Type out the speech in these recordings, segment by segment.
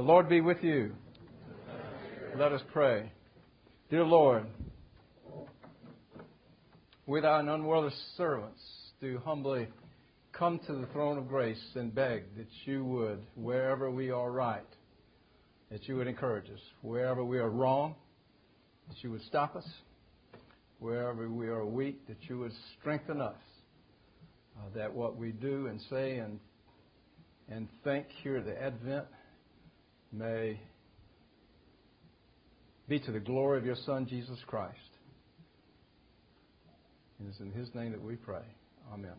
The Lord be with you. Let us pray. Dear Lord, we thine unworthy servants do humbly come to the throne of grace and beg that you would, wherever we are right, that you would encourage us. Wherever we are wrong, that you would stop us. Wherever we are weak, that you would strengthen us. Uh, that what we do and say and and think here at the Advent may be to the glory of your Son, Jesus Christ. It is in His name that we pray. Amen.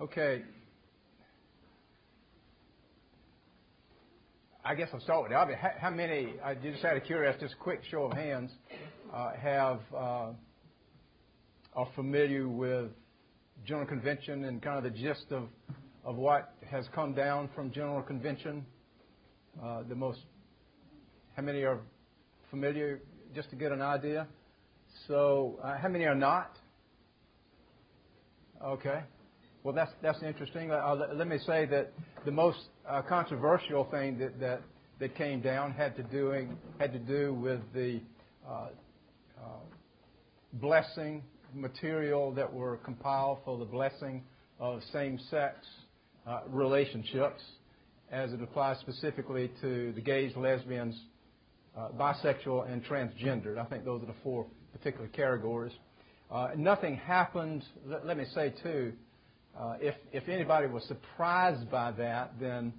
Okay. I guess I'll start with Albie. How many, I just out of curiosity, just a quick show of hands, uh, have uh, are familiar with General Convention and kind of the gist of, of what has come down from General Convention? Uh, the most, how many are familiar, just to get an idea? So, uh, how many are not? Okay. Well, that's that's interesting. Uh, let me say that the most controversial thing that, came down had to doing had to do with the blessing material that were compiled for the blessing of same-sex relationships, as it applies specifically to the gays, lesbians, uh, bisexual, and transgendered. I think those are the four particular categories. Uh, nothing happened. Let, me say too, uh, if if anybody was surprised by that, then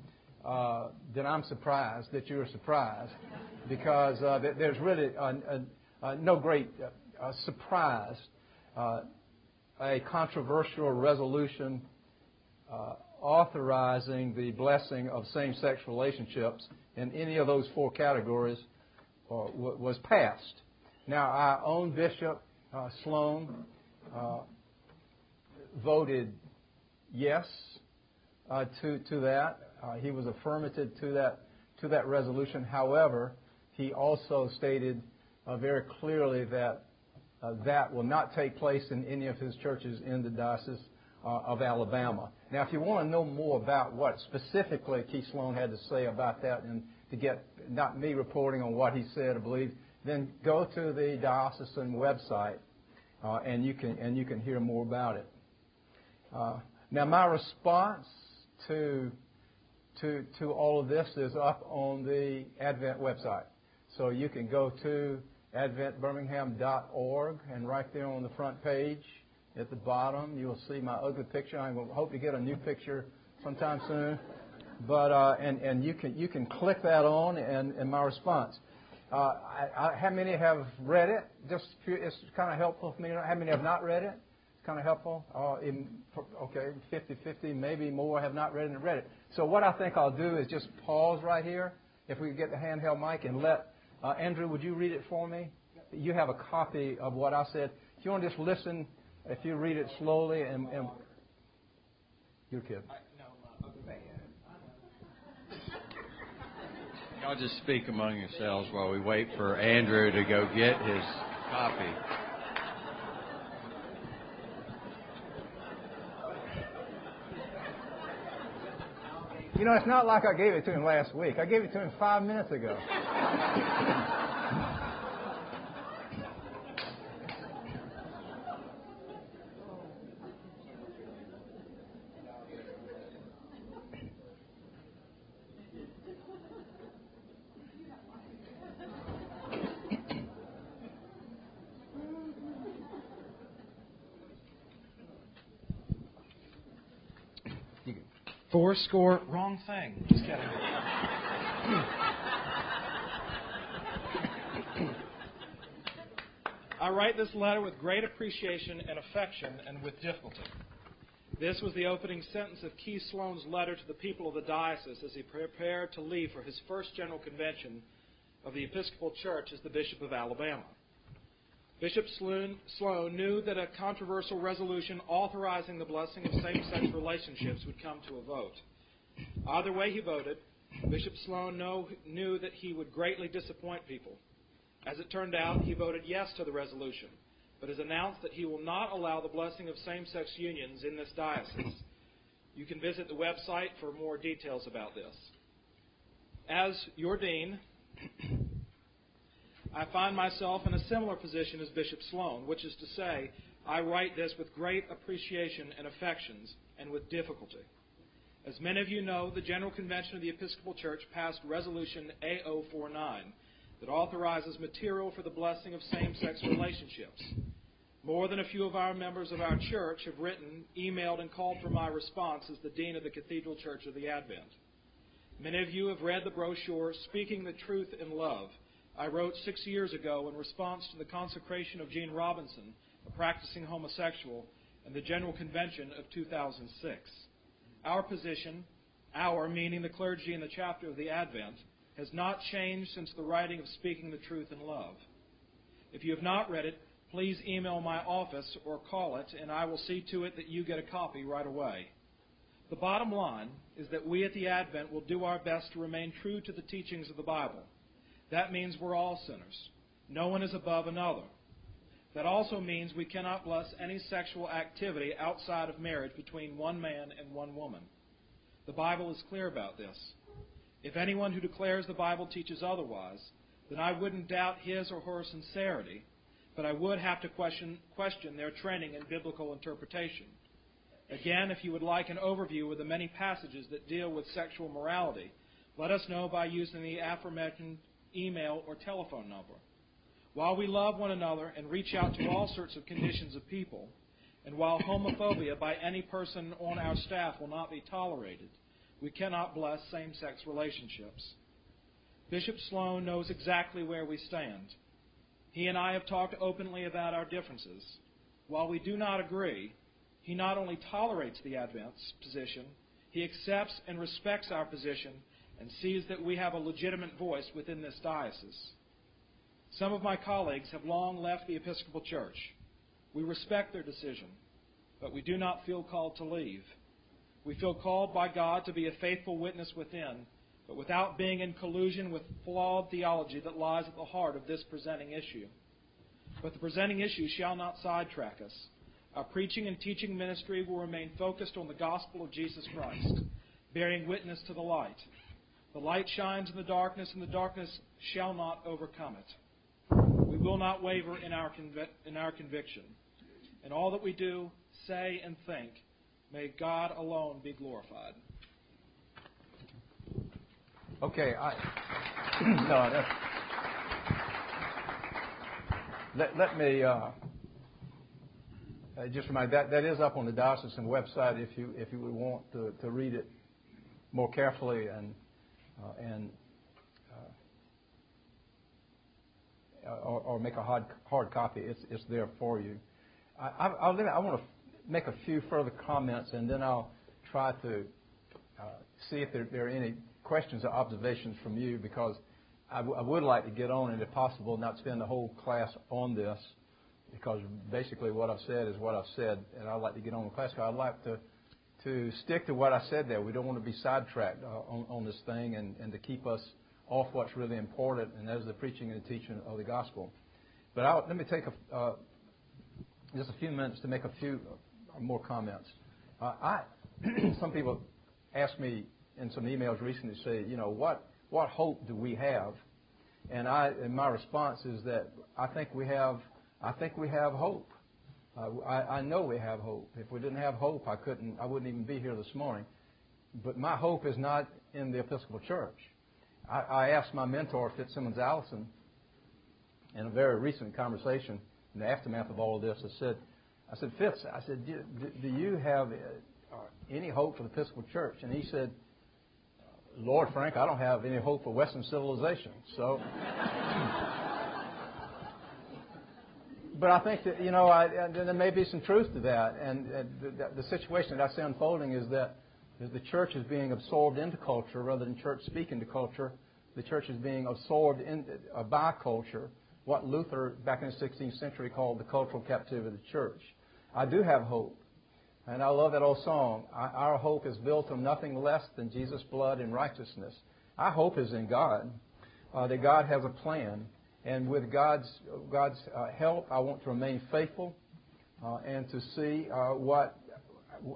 uh, then I'm surprised that you were surprised, because uh, there's really no great surprise uh, a controversial resolution uh, authorizing the blessing of same-sex relationships in any of those four categories uh, was passed. Now, our own Bishop Sloan voted yes to that. He was affirmative to that resolution. However, he also stated very clearly that uh, that will not take place in any of his churches in the Diocese uh, of Alabama. Now, if you want to know more about what specifically Kee Sloan had to say about that and to get not me reporting on what he said, I believe, then go to the diocesan website uh, and you can and you can hear more about it. Uh, now, my response to to to all of this is up on the Advent website, so you can go to adventbirmingham.org, and right there on the front page at the bottom, you'll see my ugly picture. I hope to get a new picture sometime soon. But uh, and and you can you can click that on and, and my response. Uh, I, I, how many have read it? Just it's kind of helpful for me. How many have not read it? It's kind of helpful. Uh, in, okay, 50-50, maybe more have not read it read it. So what I think I'll do is just pause right here. If we could get the handheld mic and let uh, Andrew, would you read it for me? You have a copy of what I said. If you want to just listen, if you read it slowly and. and your kid. Y'all just speak among yourselves while we wait for Andrew to go get his copy. You know, it's not like I gave it to him last week. I gave it to him five minutes ago. Four score, wrong thing. Just kidding. I write this letter with great appreciation and affection and with difficulty. This was the opening sentence of Kee Sloan's letter to the people of the diocese as he prepared to leave for his first general convention of the Episcopal Church as the Bishop of Alabama. Bishop Sloan, knew that a controversial resolution authorizing the blessing of same sex relationships would come to a vote. Either way he voted, Bishop Sloan know, knew that he would greatly disappoint people. As it turned out, he voted yes to the resolution, but has announced that he will not allow the blessing of same sex unions in this diocese. You can visit the website for more details about this. As your dean, I find myself in a similar position as Bishop Sloan, which is to say, I write this with great appreciation and affections and with difficulty. As many of you know, the General Convention of the Episcopal Church passed Resolution A049 that authorizes material for the blessing of same sex relationships. More than a few of our members of our church have written, emailed, and called for my response as the Dean of the Cathedral Church of the Advent. Many of you have read the brochure, Speaking the Truth in Love. I wrote six years ago in response to the consecration of Gene Robinson, a practicing homosexual, and the General Convention of 2006. Our position, our meaning the clergy in the chapter of the Advent, has not changed since the writing of Speaking the Truth in Love. If you have not read it, please email my office or call it, and I will see to it that you get a copy right away. The bottom line is that we at the Advent will do our best to remain true to the teachings of the Bible. That means we're all sinners. No one is above another. That also means we cannot bless any sexual activity outside of marriage between one man and one woman. The Bible is clear about this. If anyone who declares the Bible teaches otherwise, then I wouldn't doubt his or her sincerity, but I would have to question, question their training in biblical interpretation. Again, if you would like an overview of the many passages that deal with sexual morality, let us know by using the aforementioned email or telephone number. While we love one another and reach out to all sorts of conditions of people, and while homophobia by any person on our staff will not be tolerated, we cannot bless same sex relationships. Bishop Sloan knows exactly where we stand. He and I have talked openly about our differences. While we do not agree, he not only tolerates the Advent's position, he accepts and respects our position and sees that we have a legitimate voice within this diocese. Some of my colleagues have long left the Episcopal Church. We respect their decision, but we do not feel called to leave. We feel called by God to be a faithful witness within, but without being in collusion with flawed theology that lies at the heart of this presenting issue. But the presenting issue shall not sidetrack us. Our preaching and teaching ministry will remain focused on the gospel of Jesus Christ, bearing witness to the light. The light shines in the darkness, and the darkness shall not overcome it. We will not waver in our, conv- in our conviction. In all that we do, say, and think, may God alone be glorified. Okay, I no, that's, let, let me uh, uh, just remind that that is up on the diocesan website if you if you would want to, to read it more carefully and Uh, uh, uh, or, or, make a hard hard copy. It's it's there for you. I, I, want to make a few further comments and then I'll try to uh, see if there, there, are any questions or observations from you because I, would like to get on and if possible not spend the whole class on this because basically what I've said is what I've said, and I'd like to get on with class. I'd like to to stick to what I said there. We don't want to be sidetracked uh, on, this thing and, to keep us off what's really important, and that is the preaching and the teaching of the gospel. But let me take uh, just a few minutes to make a few more comments. Uh, I some people ask me in some emails recently say, you know, what what hope do we have? And my response is that I think we have I think we have hope. Uh, I, I know we have hope. If we didn't have hope, I couldn't. I wouldn't even be here this morning. But my hope is not in the Episcopal Church. I, I asked my mentor, FitzSimons Allison, in a very recent conversation in the aftermath of all of this. I said, I said, Fitz, I said, do, do you have uh, any hope for the Episcopal Church? And he said, Lord Frank, I don't have any hope for Western civilization. So. but I think that you know, I, there may be some truth to that. And uh, the, situation that I see unfolding is that the church is being absorbed into culture rather than church speaking to culture. The church is being absorbed uh, by culture, what Luther back in the 16th century called the cultural captivity of the church. I do have hope. And I love that old song. Our hope is built on nothing less than Jesus' blood and righteousness. Our hope is in God, uh, that God has a plan. And with God's, God's uh, help, I want to remain faithful uh, and to see uh, what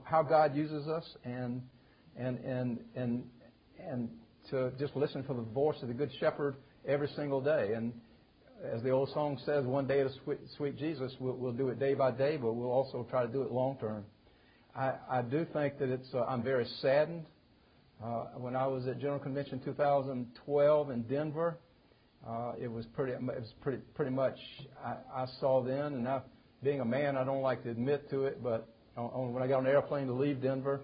how God uses us and and and and and to just listen for the voice of the Good Shepherd every single day. And as the old song says, one day to sweet, Jesus, we'll, do it day by day, but we'll also try to do it long term. I, do think that it's. I'm very saddened. When I was at General Convention 2012 in Denver, it was pretty. It was pretty pretty much. I, saw then, and being a man, I don't like to admit to it, but when I got on an airplane to leave Denver,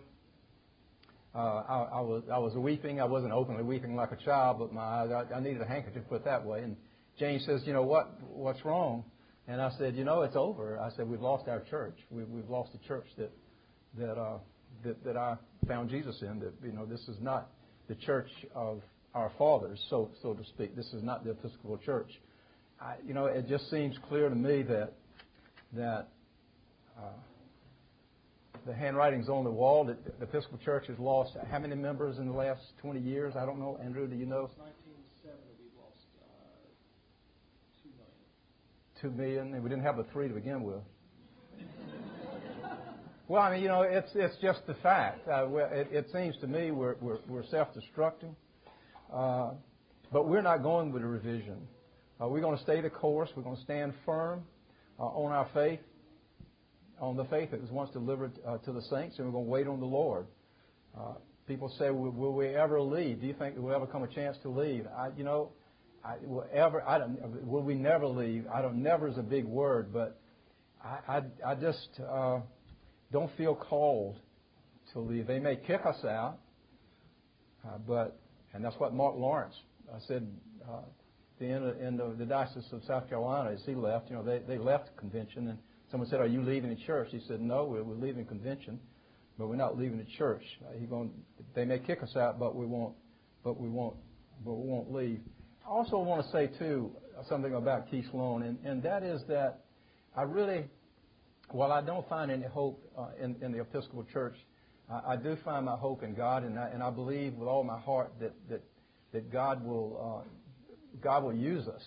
uh, I, was I was weeping. I wasn't openly weeping like a child, but my I, needed a handkerchief put that way. And Jane says, "You know what? What's wrong?" And I said, "You know, it's over." I said, "We've lost our church. We, we've lost the church that that uh, that that I found Jesus in. That you know, this is not the church of our fathers, so so to speak. This is not the Episcopal Church. I, you know, it just seems clear to me that that." Uh, the handwriting's on the wall. The, the Episcopal Church has lost how many members in the last 20 years? I don't know. Andrew, do you know? Since 1970, we've lost uh, 2 million. Two million, and we didn't have a three to begin with. well, I mean, you know, it's it's just the fact. Uh, it, it seems to me we're we're, we're self-destructing, we're not going with a revision. Uh, we're going to stay the course. We're going to stand firm uh, on our faith on the faith that was once delivered uh, to the saints, and we're going to wait on the Lord. Uh, people say, will, we ever leave? Do you think will ever come a chance to leave? Will ever? I don't. Will we never leave? I don't. Never is a big word, but I, just uh, don't feel called to leave. They may kick us out, uh, but that's what Mark Lawrence said. Uh, the end of, end of the diocese of South Carolina, as he left, you know, they, left convention and Someone said, "Are you leaving the church?" He said, "No, we're, leaving convention, but we're not leaving the church. Uh, they may kick us out, but we won't, but we won't, but we won't leave." I also want to say too something about Kee Sloan, and, and that is that I really, while I don't find any hope uh, in the Episcopal Church, I, I do find my hope in God, and I, and I believe with all my heart that that that God will uh, God will use us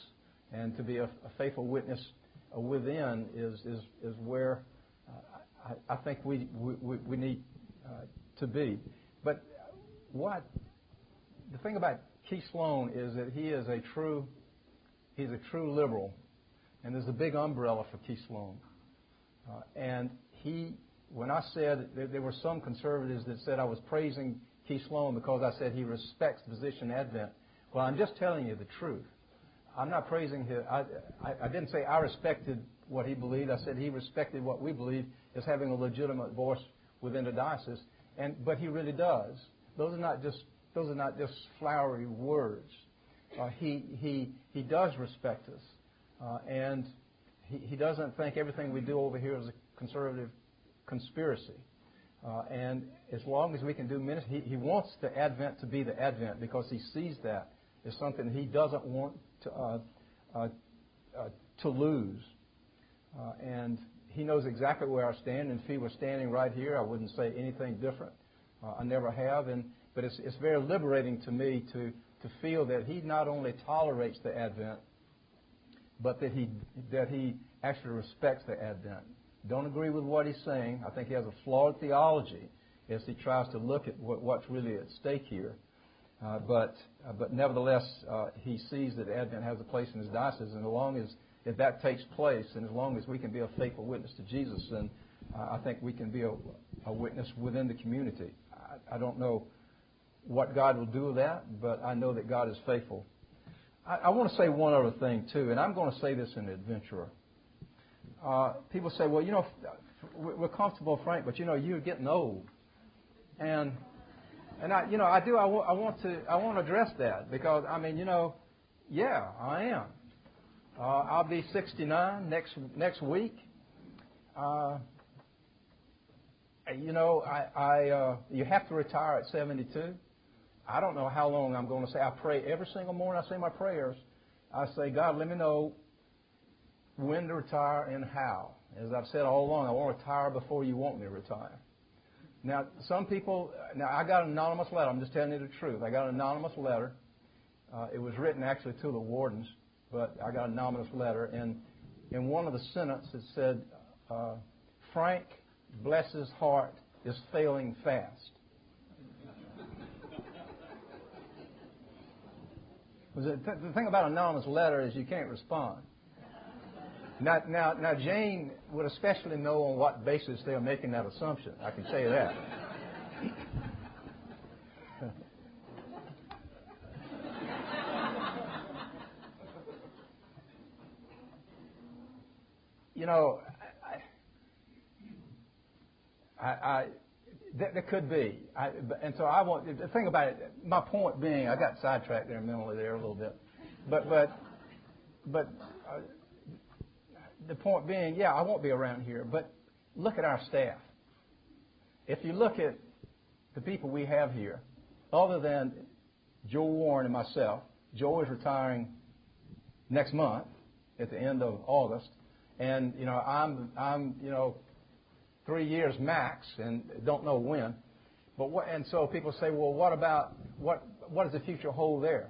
and to be a, a faithful witness uh, within is is is where uh, I, I think we we, we need uh, to be. But what the thing about Kee Sloan is that he is a true he's a true liberal, and there's a big umbrella for Kee Sloan. Uh, and he, when I said there, there, were some conservatives that said I was praising Kee Sloan because I said he respects position Advent. Well, I'm just telling you the truth. I'm not praising him. I, I, I didn't say I respected what he believed. I said he respected what we believe as having a legitimate voice within the diocese. And but he really does. Those are not just those are not just flowery words. Uh, he he he does respect us, uh, and he, he doesn't think everything we do over here is a conservative conspiracy. Uh, and as long as we can do ministry, he, he wants the Advent to be the Advent because he sees that as something he doesn't want to, uh, uh, uh, to lose. and he knows exactly where I stand. And if he was standing right here, I wouldn't say anything different. I never have. And but it's, it's very liberating to me to to feel that he not only tolerates the Advent, but that he that he actually respects the Advent. Don't agree with what he's saying. I think he has a flawed theology as he tries to look at what, what's really at stake here. Uh, but uh, but nevertheless, uh, he sees that Advent has a place in his diocese, and as long as if that takes place, and as long as we can be a faithful witness to Jesus, then uh, I think we can be a, a witness within the community. I, I, don't know what God will do with that, but I know that God is faithful. I, I want to say one other thing too, and I'm going to say this in adventurer. Uh, people say, well, you know, we're comfortable, Frank, but you know, you're getting old, and and I, you know, I do. I, want to. I want to address that because I mean, you know, yeah, I am. Uh, I'll be 69 next next week. Uh, you know, I, I uh, you have to retire at 72. I don't know how long I'm going to say. I pray every single morning. I say my prayers. I say, God, let me know when to retire and how. As I've said all along, I want to retire before you want me to retire. Now, some people, now I got an anonymous letter. I'm just telling you the truth. I got an anonymous letter. Uh, it was written actually to the wardens, but I got an anonymous letter. And in one of the sentences it said, uh, Frank, bless his heart is failing fast. The thing about anonymous letter is you can't respond. Now, now, now, Jane would especially know on what basis they are making that assumption. I can you that. you know, I, I, I there, there, could be, I, and so I want the thing about it. My point being, I got sidetracked there mentally there a little bit, but but but. Uh, the point being, yeah, I won't be around here, but look at our staff. If you look at the people we have here, other than Joe Warren and myself, Joe is retiring next month at the end of August, and you know I'm I'm you know three years max and don't know when. But what, and so people say, well, what about what what does the future hold there?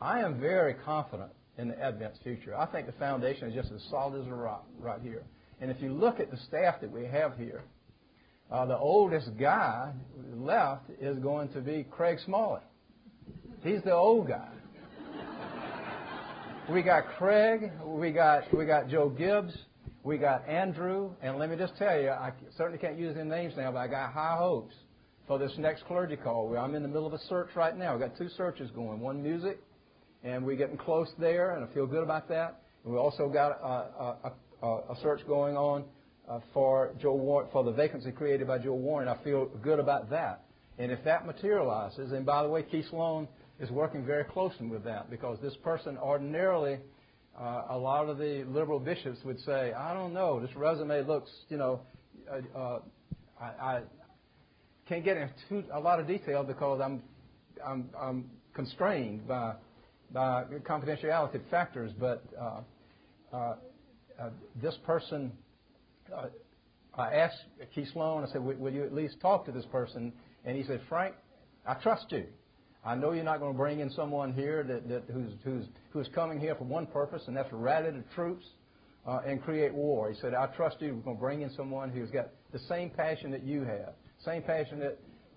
I am very confident in the Advent's future. I think the foundation is just as solid as a rock right here. And if you look at the staff that we have here, uh, the oldest guy left is going to be Craig Smalley. He's the old guy. We got Craig, we got we got Joe Gibbs, we got Andrew, and let me just tell you, I certainly can't use their names now, but I got high hopes for this next clergy call. I'm in the middle of a search right now. I've got two searches going, one music and we're getting close there, and I feel good about that. We also got a, a, a, a search going on uh, for Joe for the vacancy created by Joe Warren. I feel good about that. And if that materializes, and by the way, Kee Sloan is working very closely with that because this person ordinarily, uh, a lot of the liberal bishops would say, I don't know, this resume looks, you know, uh, uh, I, can't get into a lot of detail because I'm, constrained by confidentiality factors, but uh, uh, uh, this person, I asked Kee Sloan, I said, will you at least talk to this person? And he said, Frank, I trust you. I know you're not going to bring in someone here that, that who's, who's, coming here for one purpose, and that's to rally the troops uh, and create war. He said, I trust you. We're going to bring in someone who's got the same passion that you have, same passion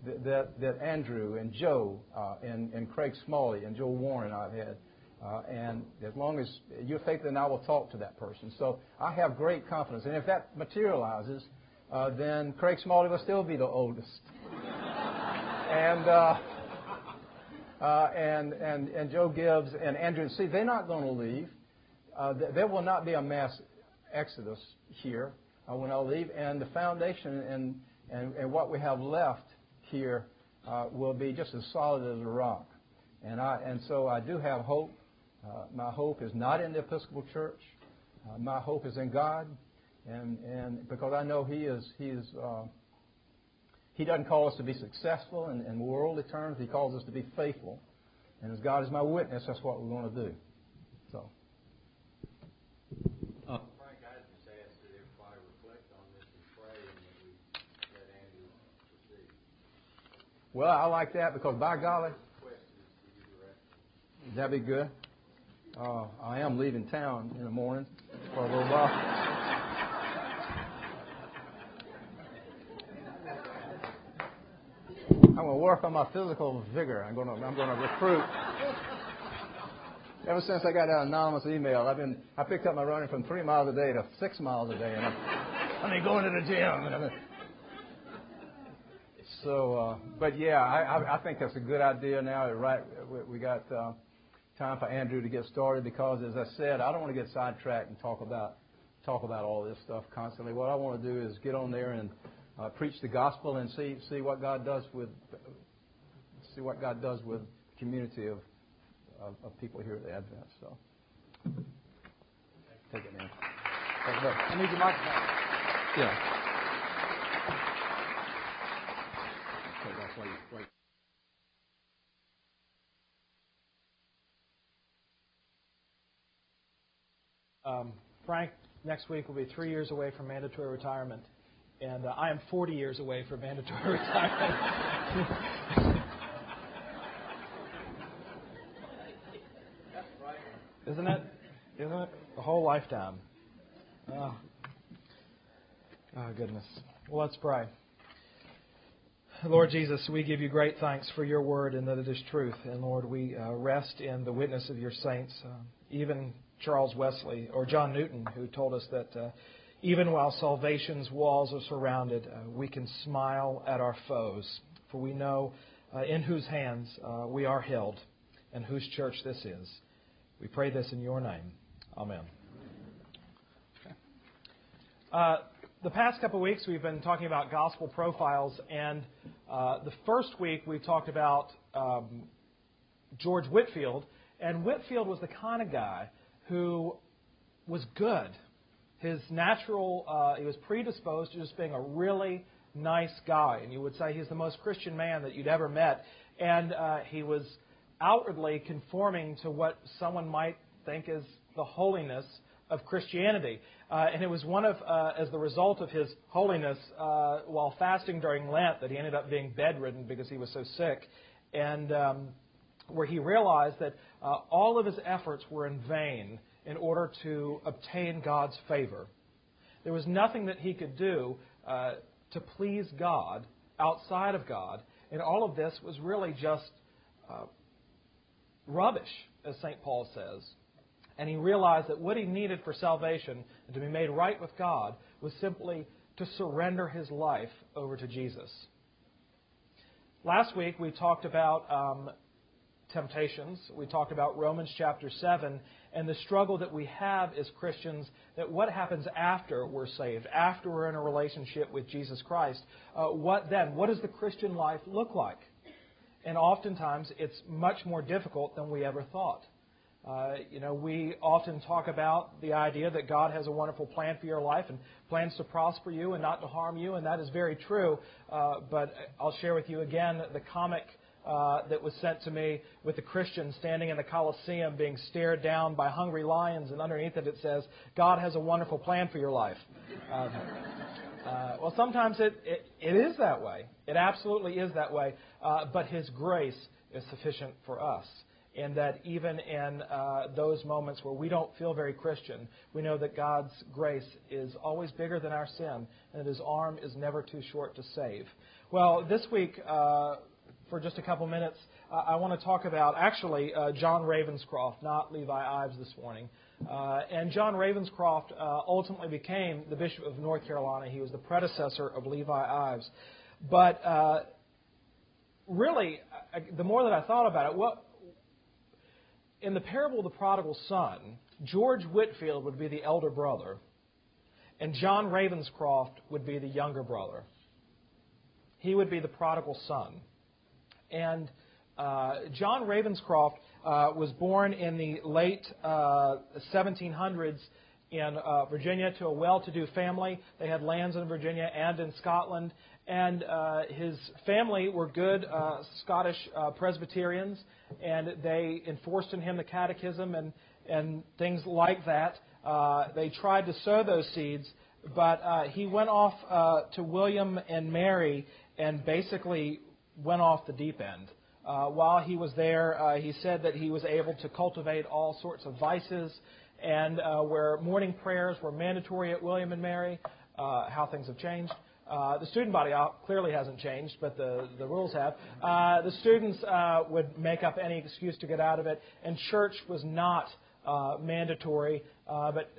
that that, Andrew and Joe uh, and, and Craig Smalley and Joe Warren I've had. Uh, and as long as you're faithful, then I will talk to that person. So I have great confidence. And if that materializes, uh, then Craig Smalley will still be the oldest. and, uh, uh, and, and, and Joe Gibbs and Andrew, see, they're not going to leave. Uh, there will not be a mass exodus here uh, when I leave. And the foundation and, and, and what we have left here uh, will be just as solid as a rock. And, I, and so I do have hope. Uh, my hope is not in the Episcopal Church. Uh, my hope is in God. And, and because I know He is, he is He doesn't call us to be successful in, in worldly terms. He calls us to be faithful. And as God is my witness, that's what we're going to do. So. Well, I like that because by golly, that'd be good. Uh, I am leaving town in the morning for a little while. I'm going to work on my physical vigor. I'm going to I'm going to recruit. Ever since I got that anonymous email, I've been I picked up my running from three miles a day to six miles a day, and I'm, I mean going to the gym. And uh, but yeah, I, think that's a good idea now. Right, we got uh, time for Andrew to get started because, as I said, I don't want to get sidetracked and talk about talk about all this stuff constantly. What I want to do is get on there and uh, preach the gospel and see see what God does with see what God does with the community of people here at the Advent. So, take it, man. I need your microphone. Yeah. Um, Frank next week will be three years away from mandatory retirement, and uh, I am 40 years away from mandatory retirement. Isn't it? Isn't it? The whole lifetime. Oh. oh, goodness. Well, let's pray. Lord Jesus, we give you great thanks for your word and that it is truth. And Lord, we uh, rest in the witness of your saints, uh, even Charles Wesley or John Newton, who told us that uh, even while salvation's walls are surrounded, uh, we can smile at our foes, for we know uh, in whose hands uh, we are held and whose church this is. We pray this in your name. Amen. Okay the past couple of weeks, we've been talking about gospel profiles, and uh, the first week we talked about um, George Whitefield, and Whitefield was the kind of guy who was good. His natural, uh, he was predisposed to just being a really nice guy, and you would say he's the most Christian man that you'd ever met, and uh, he was outwardly conforming to what someone might think is the holiness of Christianity. Uh, and it was one of, uh, as the result of his holiness, uh, while fasting during Lent, that he ended up being bedridden because he was so sick. And um, where he realized that uh, all of his efforts were in vain in order to obtain God's favor. There was nothing that he could do uh, to please God outside of God. And all of this was really just uh, rubbish, as St. Paul says and he realized that what he needed for salvation and to be made right with God was simply to surrender his life over to Jesus. Last week we talked about um, temptations. We talked about Romans chapter 7 and the struggle that we have as Christians that what happens after we're saved, after we're in a relationship with Jesus Christ. Uh, what then? What does the Christian life look like? And oftentimes it's much more difficult than we ever thought. Uh, you know, we often talk about the idea that God has a wonderful plan for your life and plans to prosper you and not to harm you, and that is very true. Uh, but I'll share with you again the comic uh, that was sent to me with the Christian standing in the Colosseum being stared down by hungry lions, and underneath it it says, God has a wonderful plan for your life. Um, uh, well, sometimes it, it, it is that way. It absolutely is that way. Uh, but His grace is sufficient for us and that even in uh, those moments where we don't feel very Christian, we know that God's grace is always bigger than our sin, and that His arm is never too short to save. Well, this week, uh, for just a couple minutes, uh, I want to talk about actually uh, John Ravenscroft, not Levi Ives this morning. Uh, and John Ravenscroft uh, ultimately became the Bishop of North Carolina. He was the predecessor of Levi Ives. But really, the more that I thought about it, what in the parable of the prodigal son, George Whitefield would be the elder brother, and John Ravenscroft would be the younger brother. He would be the prodigal son. And uh, John Ravenscroft uh, was born in the late uh, 1700s in uh, Virginia to a well to do family. They had lands in Virginia and in Scotland. And uh, his family were good uh, Scottish uh, Presbyterians and they enforced in him the catechism and, and things like that. Uh, they tried to sow those seeds, but uh, he went off uh, to William and Mary and basically went off the deep end. Uh, while he was there, uh, he said that he was able to cultivate all sorts of vices, and uh, where morning prayers were mandatory at William and Mary, how things have changed. Uh, the student body clearly hasn't changed, but the, the rules have. Uh, the students uh, would make up any excuse to get out of it, and church was not uh, mandatory, uh, but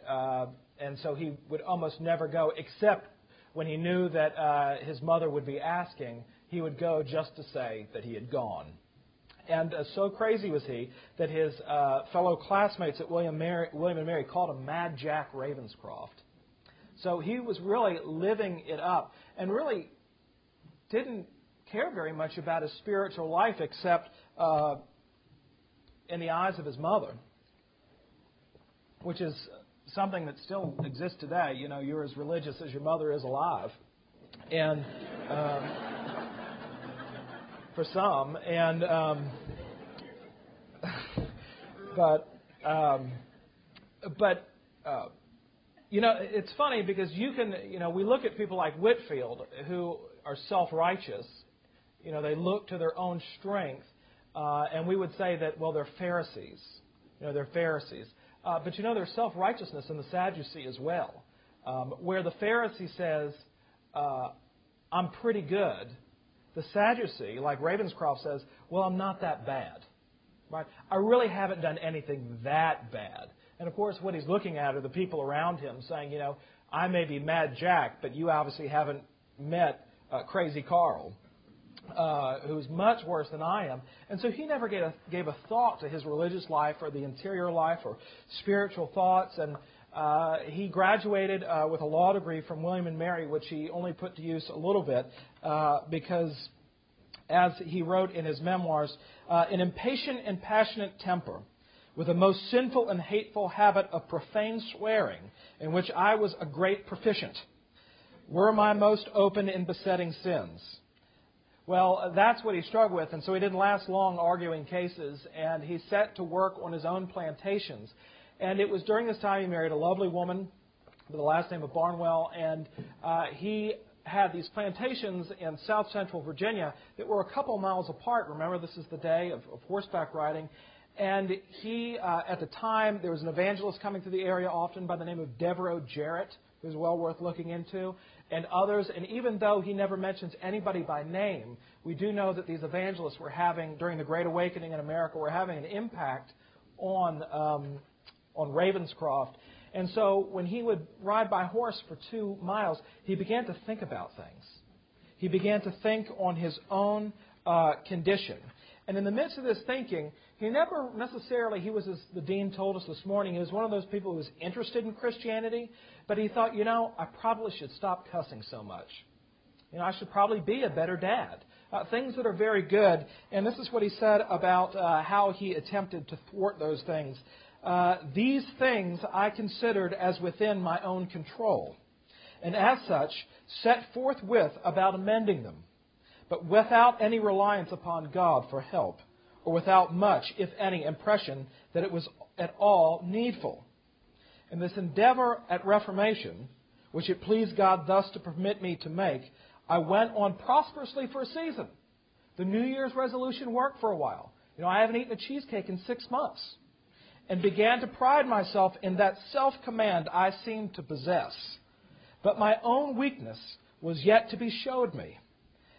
and so he would almost never go, except when he knew that his mother would be asking. He would go just to say that he had gone. And so crazy was he that his fellow classmates at William, Mary, William and Mary called him Mad Jack Ravenscroft. So he was really living it up and really didn't care very much about his spiritual life except uh, in the eyes of his mother, which is something that still exists today. You know, you're as religious as your mother is alive. And um, for some, and um, but um, but uh, you know, it's funny because you can, you know, we look at people like Whitefield who are self righteous. You know, they look to their own strength, uh, and we would say that, well, they're Pharisees. You know, they're Pharisees. Uh, but you know, there's self righteousness in the Sadducee as well, um, where the Pharisee says, uh, I'm pretty good. The Sadducee, like Ravenscroft says, well, I'm not that bad. Right? I really haven't done anything that bad. And of course, what he's looking at are the people around him saying, you know, I may be Mad Jack, but you obviously haven't met uh, Crazy Carl, uh, who's much worse than I am. And so he never gave a, gave a thought to his religious life or the interior life or spiritual thoughts. And he graduated uh, with a law degree from William and Mary, which he only put to use a little bit uh, because, as he wrote in his memoirs, uh, an impatient and passionate temper with a most sinful and hateful habit of profane swearing, in which I was a great proficient, were my most open and besetting sins. Well, that's what he struggled with, and so he didn't last long arguing cases, and he set to work on his own plantations. And it was during this time he married a lovely woman with the last name of Barnwell, and uh, he had these plantations in south central Virginia that were a couple miles apart. Remember, this is the day of, of horseback riding. And he, uh, at the time, there was an evangelist coming through the area often by the name of Devereux Jarratt, who's well worth looking into, and others. And even though he never mentions anybody by name, we do know that these evangelists were having, during the Great Awakening in America, were having an impact on um, on Ravenscroft. And so when he would ride by horse for two miles, he began to think about things. He began to think on his own uh, condition. And in the midst of this thinking, he never necessarily, he was, as the dean told us this morning, he was one of those people who was interested in Christianity, but he thought, you know, I probably should stop cussing so much. You know, I should probably be a better dad. Uh, things that are very good. And this is what he said about uh, how he attempted to thwart those things. Uh, these things I considered as within my own control, and as such set forthwith about amending them, but without any reliance upon God for help, or without much, if any, impression that it was at all needful. In this endeavor at reformation, which it pleased God thus to permit me to make, I went on prosperously for a season. The New Year's resolution worked for a while. You know, I haven't eaten a cheesecake in six months and began to pride myself in that self command I seemed to possess. But my own weakness was yet to be showed me.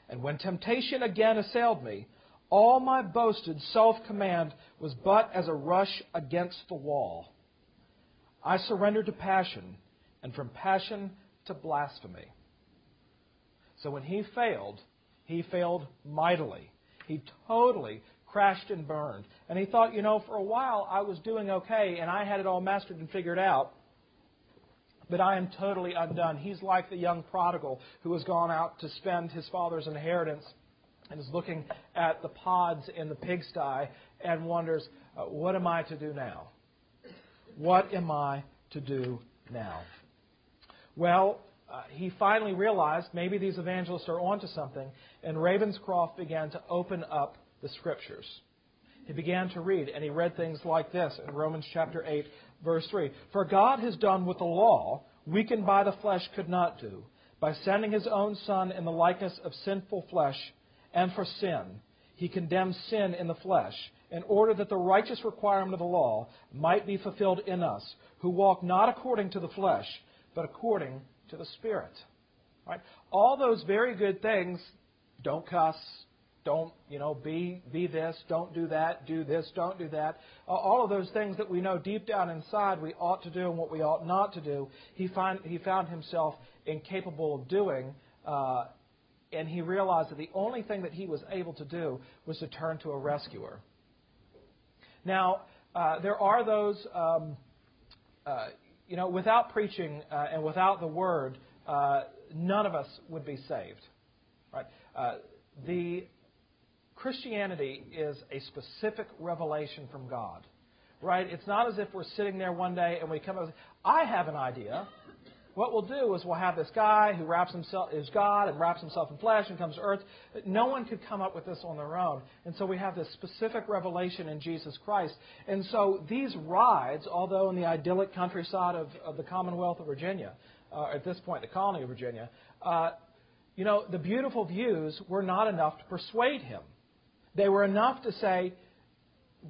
And when temptation again assailed me, all my boasted self command was but as a rush against the wall. I surrendered to passion, and from passion to blasphemy. So when he failed, he failed mightily. He totally crashed and burned. And he thought, you know, for a while I was doing okay and I had it all mastered and figured out. But I am totally undone. He's like the young prodigal who has gone out to spend his father's inheritance and is looking at the pods in the pigsty and wonders, uh, what am I to do now? What am I to do now? Well, uh, he finally realized maybe these evangelists are onto something, and Ravenscroft began to open up the Scriptures. He began to read, and he read things like this in Romans chapter 8, verse 3. For God has done what the law, weakened by the flesh, could not do, by sending his own Son in the likeness of sinful flesh, and for sin. He condemned sin in the flesh, in order that the righteous requirement of the law might be fulfilled in us, who walk not according to the flesh, but according to the Spirit. Right? All those very good things don't cuss, don't, you know, be, be this, don't do that, do this, don't do that. all of those things that we know deep down inside we ought to do and what we ought not to do, he, find, he found himself incapable of doing. Uh, and he realized that the only thing that he was able to do was to turn to a rescuer. Now, uh, there are those, um, uh, you know, without preaching uh, and without the word, uh, none of us would be saved. Right? Uh, the Christianity is a specific revelation from God. Right? It's not as if we're sitting there one day and we come up I have an idea. What we'll do is we'll have this guy who wraps himself is God and wraps himself in flesh and comes to earth. No one could come up with this on their own. And so we have this specific revelation in Jesus Christ. And so these rides, although in the idyllic countryside of, of the Commonwealth of Virginia, uh, at this point the colony of Virginia, uh, you know, the beautiful views were not enough to persuade him. They were enough to say,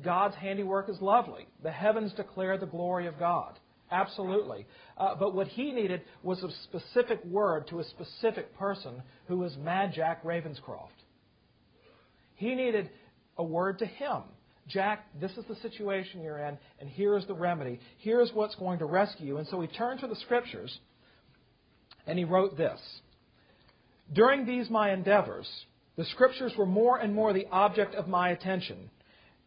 God's handiwork is lovely. The heavens declare the glory of God. Absolutely. Uh, but what he needed was a specific word to a specific person who was Mad Jack Ravenscroft. He needed a word to him. Jack, this is the situation you're in, and here is the remedy. Here's what's going to rescue you. And so he turned to the scriptures and he wrote this During these my endeavors, the scriptures were more and more the object of my attention,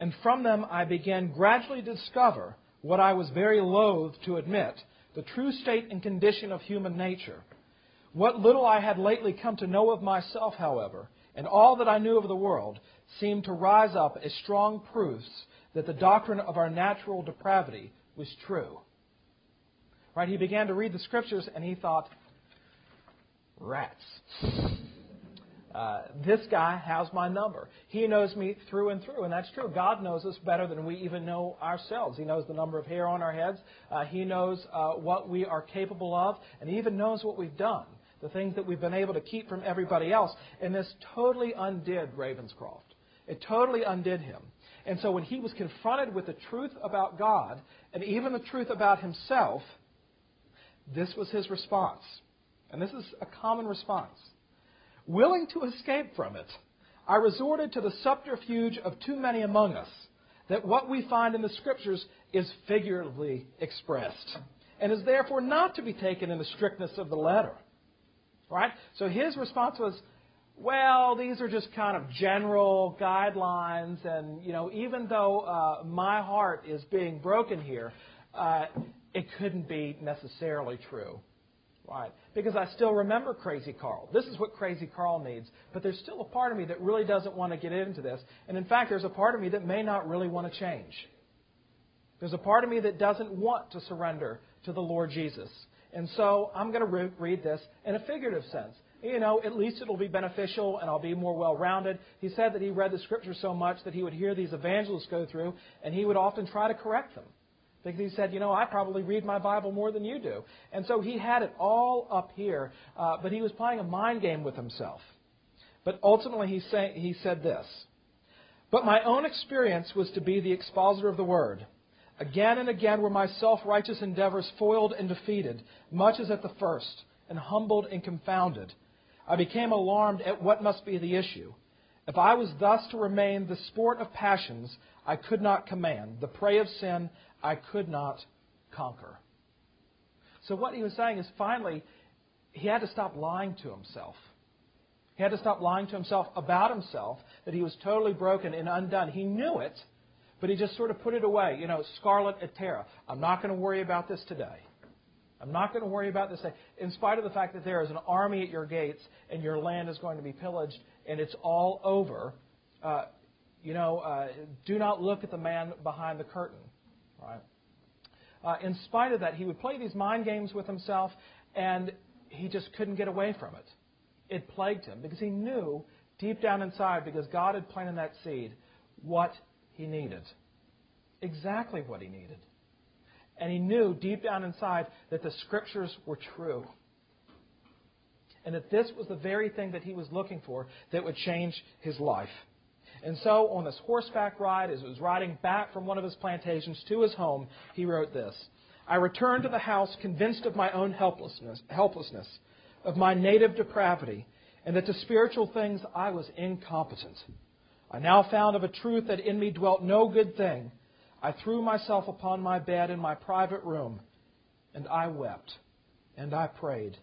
and from them I began gradually to discover what I was very loath to admit the true state and condition of human nature. What little I had lately come to know of myself, however, and all that I knew of the world, seemed to rise up as strong proofs that the doctrine of our natural depravity was true. Right? He began to read the scriptures and he thought, rats. Uh, this guy has my number. He knows me through and through, and that's true. God knows us better than we even know ourselves. He knows the number of hair on our heads. Uh, he knows uh, what we are capable of, and He even knows what we've done, the things that we've been able to keep from everybody else. And this totally undid Ravenscroft. It totally undid him. And so when he was confronted with the truth about God and even the truth about himself, this was his response. And this is a common response. Willing to escape from it, I resorted to the subterfuge of too many among us that what we find in the Scriptures is figuratively expressed and is therefore not to be taken in the strictness of the letter. Right? So his response was, well, these are just kind of general guidelines, and you know, even though uh, my heart is being broken here, uh, it couldn't be necessarily true. Right. Because I still remember Crazy Carl. This is what Crazy Carl needs. But there's still a part of me that really doesn't want to get into this. And in fact, there's a part of me that may not really want to change. There's a part of me that doesn't want to surrender to the Lord Jesus. And so I'm going to re- read this in a figurative sense. You know, at least it'll be beneficial and I'll be more well rounded. He said that he read the scripture so much that he would hear these evangelists go through and he would often try to correct them. Because he said, you know, I probably read my Bible more than you do. And so he had it all up here, uh, but he was playing a mind game with himself. But ultimately, he, say, he said this But my own experience was to be the expositor of the word. Again and again were my self righteous endeavors foiled and defeated, much as at the first, and humbled and confounded. I became alarmed at what must be the issue. If I was thus to remain the sport of passions, I could not command, the prey of sin, I could not conquer. So, what he was saying is finally, he had to stop lying to himself. He had to stop lying to himself about himself, that he was totally broken and undone. He knew it, but he just sort of put it away. You know, Scarlett O'Hara. I'm not going to worry about this today. I'm not going to worry about this. In spite of the fact that there is an army at your gates and your land is going to be pillaged and it's all over, uh, you know, uh, do not look at the man behind the curtain. Right? Uh, in spite of that, he would play these mind games with himself, and he just couldn't get away from it. It plagued him because he knew deep down inside, because God had planted that seed, what he needed. Exactly what he needed. And he knew deep down inside that the scriptures were true. And that this was the very thing that he was looking for that would change his life. And so, on this horseback ride, as he was riding back from one of his plantations to his home, he wrote this I returned to the house convinced of my own helplessness, helplessness, of my native depravity, and that to spiritual things I was incompetent. I now found of a truth that in me dwelt no good thing. I threw myself upon my bed in my private room, and I wept, and I prayed.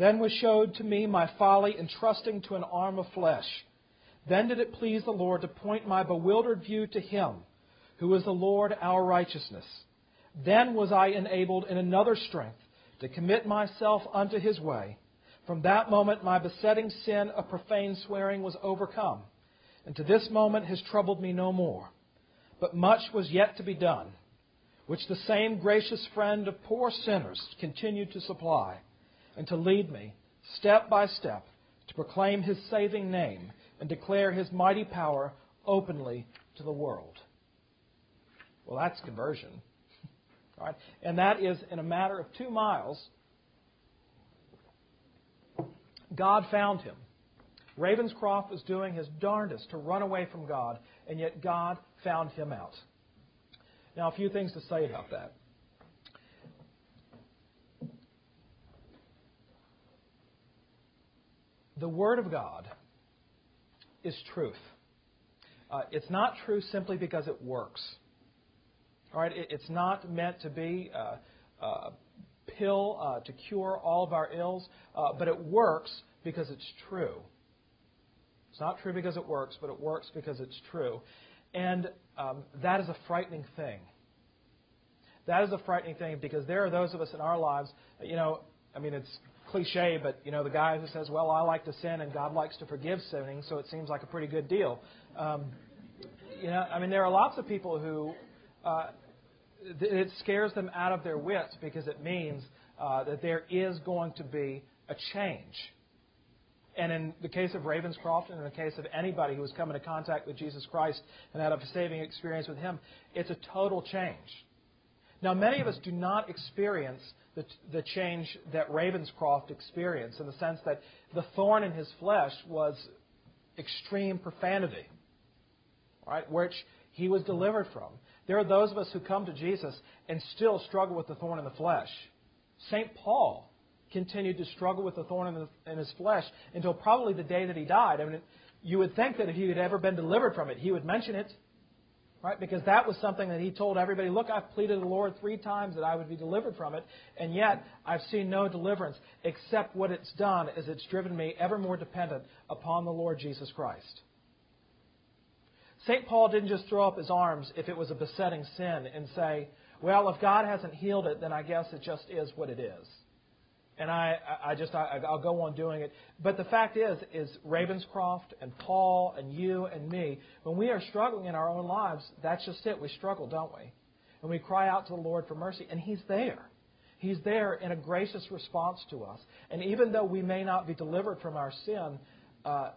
Then was showed to me my folly in trusting to an arm of flesh then did it please the Lord to point my bewildered view to Him, who is the Lord our righteousness. Then was I enabled in another strength to commit myself unto His way. From that moment, my besetting sin of profane swearing was overcome, and to this moment has troubled me no more. But much was yet to be done, which the same gracious friend of poor sinners continued to supply, and to lead me, step by step, to proclaim His saving name and declare his mighty power openly to the world. Well, that's conversion. Right? And that is in a matter of two miles, God found him. Ravenscroft was doing his darndest to run away from God, and yet God found him out. Now, a few things to say about that. The Word of God is truth. uh, it's not true simply because it works. All right, it, it's not meant to be a, a pill uh, to cure all of our ills, uh, but it works because it's true. It's not true because it works, but it works because it's true. And um, that is a frightening thing. That is a frightening thing because there are those of us in our lives, you know, I mean, it's cliche, but you know, the guy who says, "Well, I like to sin and God likes to forgive sinning, so it seems like a pretty good deal." Um, you know, I mean, there are lots of people who uh, it scares them out of their wits because it means uh, that there is going to be a change. And in the case of Ravenscroft, and in the case of anybody who has come into contact with Jesus Christ and had a saving experience with Him, it's a total change. Now, many of us do not experience the, the change that Ravenscroft experienced in the sense that the thorn in his flesh was extreme profanity, right, which he was delivered from. There are those of us who come to Jesus and still struggle with the thorn in the flesh. St. Paul continued to struggle with the thorn in, his flesh until probably the day that he died. I mean, you would think that if he had ever been delivered from it, he would mention it. Right? Because that was something that he told everybody, look, I've pleaded the Lord three times that I would be delivered from it, and yet I've seen no deliverance, except what it's done is it's driven me ever more dependent upon the Lord Jesus Christ. St. Paul didn't just throw up his arms if it was a besetting sin and say, well, if God hasn't healed it, then I guess it just is what it is and I, I just I, I'll go on doing it. But the fact is, is Ravenscroft and Paul and you and me, when we are struggling in our own lives, that's just it. We struggle, don't we? And we cry out to the Lord for mercy, and He's there. He's there in a gracious response to us. And even though we may not be delivered from our sin, uh,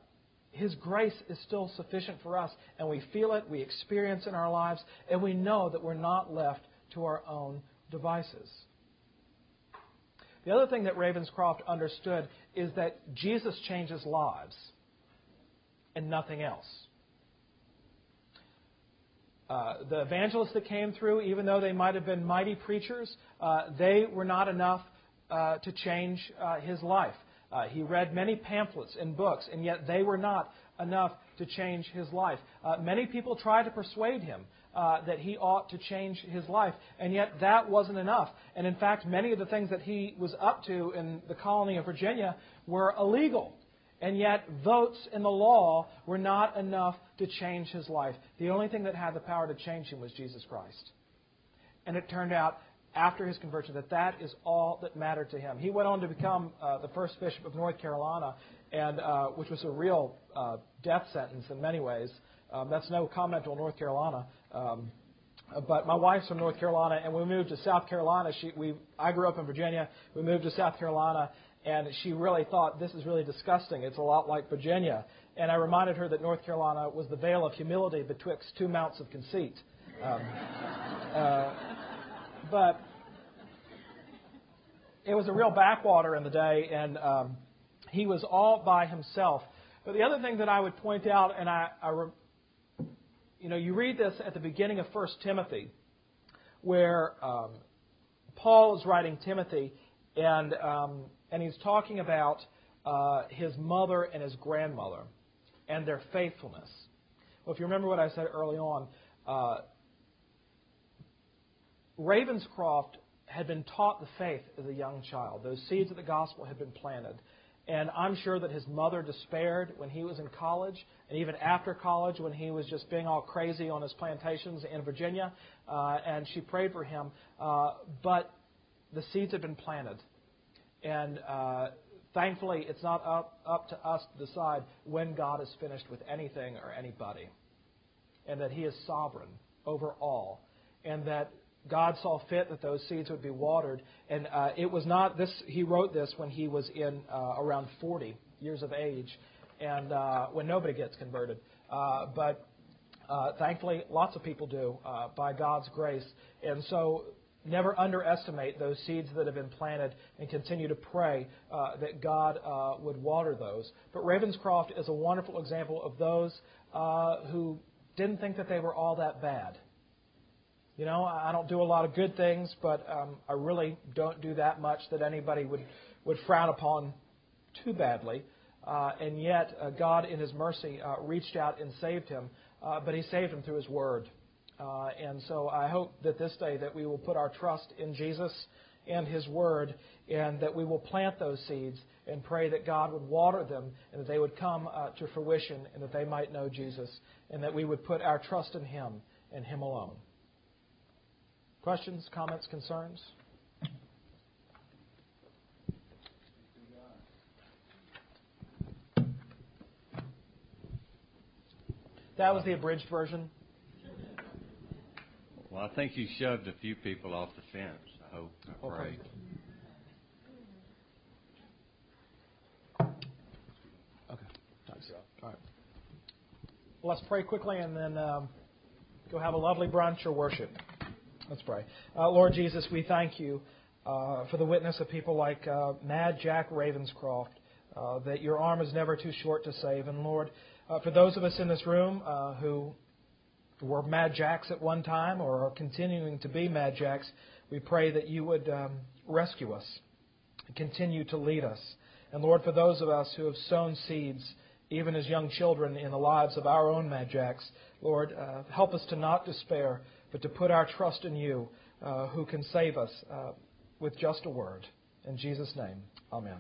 His grace is still sufficient for us, and we feel it, we experience in our lives, and we know that we're not left to our own devices. The other thing that Ravenscroft understood is that Jesus changes lives and nothing else. Uh, the evangelists that came through, even though they might have been mighty preachers, uh, they were not enough uh, to change uh, his life. Uh, he read many pamphlets and books, and yet they were not enough to change his life. Uh, many people tried to persuade him uh, that he ought to change his life. And yet that wasn't enough. And in fact, many of the things that he was up to in the colony of Virginia were illegal. And yet votes in the law were not enough to change his life. The only thing that had the power to change him was Jesus Christ. And it turned out after his conversion that that is all that mattered to him. He went on to become uh, the first bishop of North Carolina, and uh, which was a real uh, death sentence in many ways. Um, that's no comment on North Carolina. Um, but my wife's from North Carolina, and we moved to South Carolina. She, we, I grew up in Virginia. We moved to South Carolina, and she really thought this is really disgusting. It's a lot like Virginia. And I reminded her that North Carolina was the vale of humility betwixt two mounts of conceit. Um, uh, but it was a real backwater in the day, and um, he was all by himself. But the other thing that I would point out, and I, I you know, you read this at the beginning of 1 Timothy, where um, Paul is writing Timothy, and, um, and he's talking about uh, his mother and his grandmother and their faithfulness. Well, if you remember what I said early on, uh, Ravenscroft had been taught the faith as a young child. Those seeds of the gospel had been planted. And I'm sure that his mother despaired when he was in college, and even after college when he was just being all crazy on his plantations in Virginia. Uh, and she prayed for him. Uh, but the seeds had been planted. And uh, thankfully, it's not up, up to us to decide when God is finished with anything or anybody. And that he is sovereign over all. And that God saw fit that those seeds would be watered. And uh, it was not this, he wrote this when he was in uh, around 40 years of age and uh, when nobody gets converted. Uh, but uh, thankfully, lots of people do uh, by God's grace. And so never underestimate those seeds that have been planted and continue to pray uh, that God uh, would water those. But Ravenscroft is a wonderful example of those uh, who didn't think that they were all that bad. You know, I don't do a lot of good things, but um, I really don't do that much that anybody would, would frown upon too badly. Uh, and yet, uh, God, in His mercy, uh, reached out and saved him. uh, but He saved them through His Word. Uh, and so I hope that this day that we will put our trust in Jesus and His Word, and that we will plant those seeds and pray that God would water them and that they would come uh, to fruition and that they might know Jesus, and that we would put our trust in Him and Him alone. Questions, comments, concerns? That was the abridged version. Well, I think you shoved a few people off the fence. I hope. I pray. Okay. Thanks. All right. Let's pray quickly and then um, go have a lovely brunch or worship. Let's pray. Uh, Lord Jesus, we thank you uh, for the witness of people like uh, Mad Jack Ravenscroft, uh, that your arm is never too short to save. And Lord, uh, for those of us in this room uh, who were Mad Jacks at one time or are continuing to be Mad Jacks, we pray that you would um, rescue us continue to lead us. And Lord, for those of us who have sown seeds, even as young children, in the lives of our own Mad Jacks, Lord, help us to not despair, but to put our trust in you, uh, who can save us uh, with just a word. In Jesus' name, amen.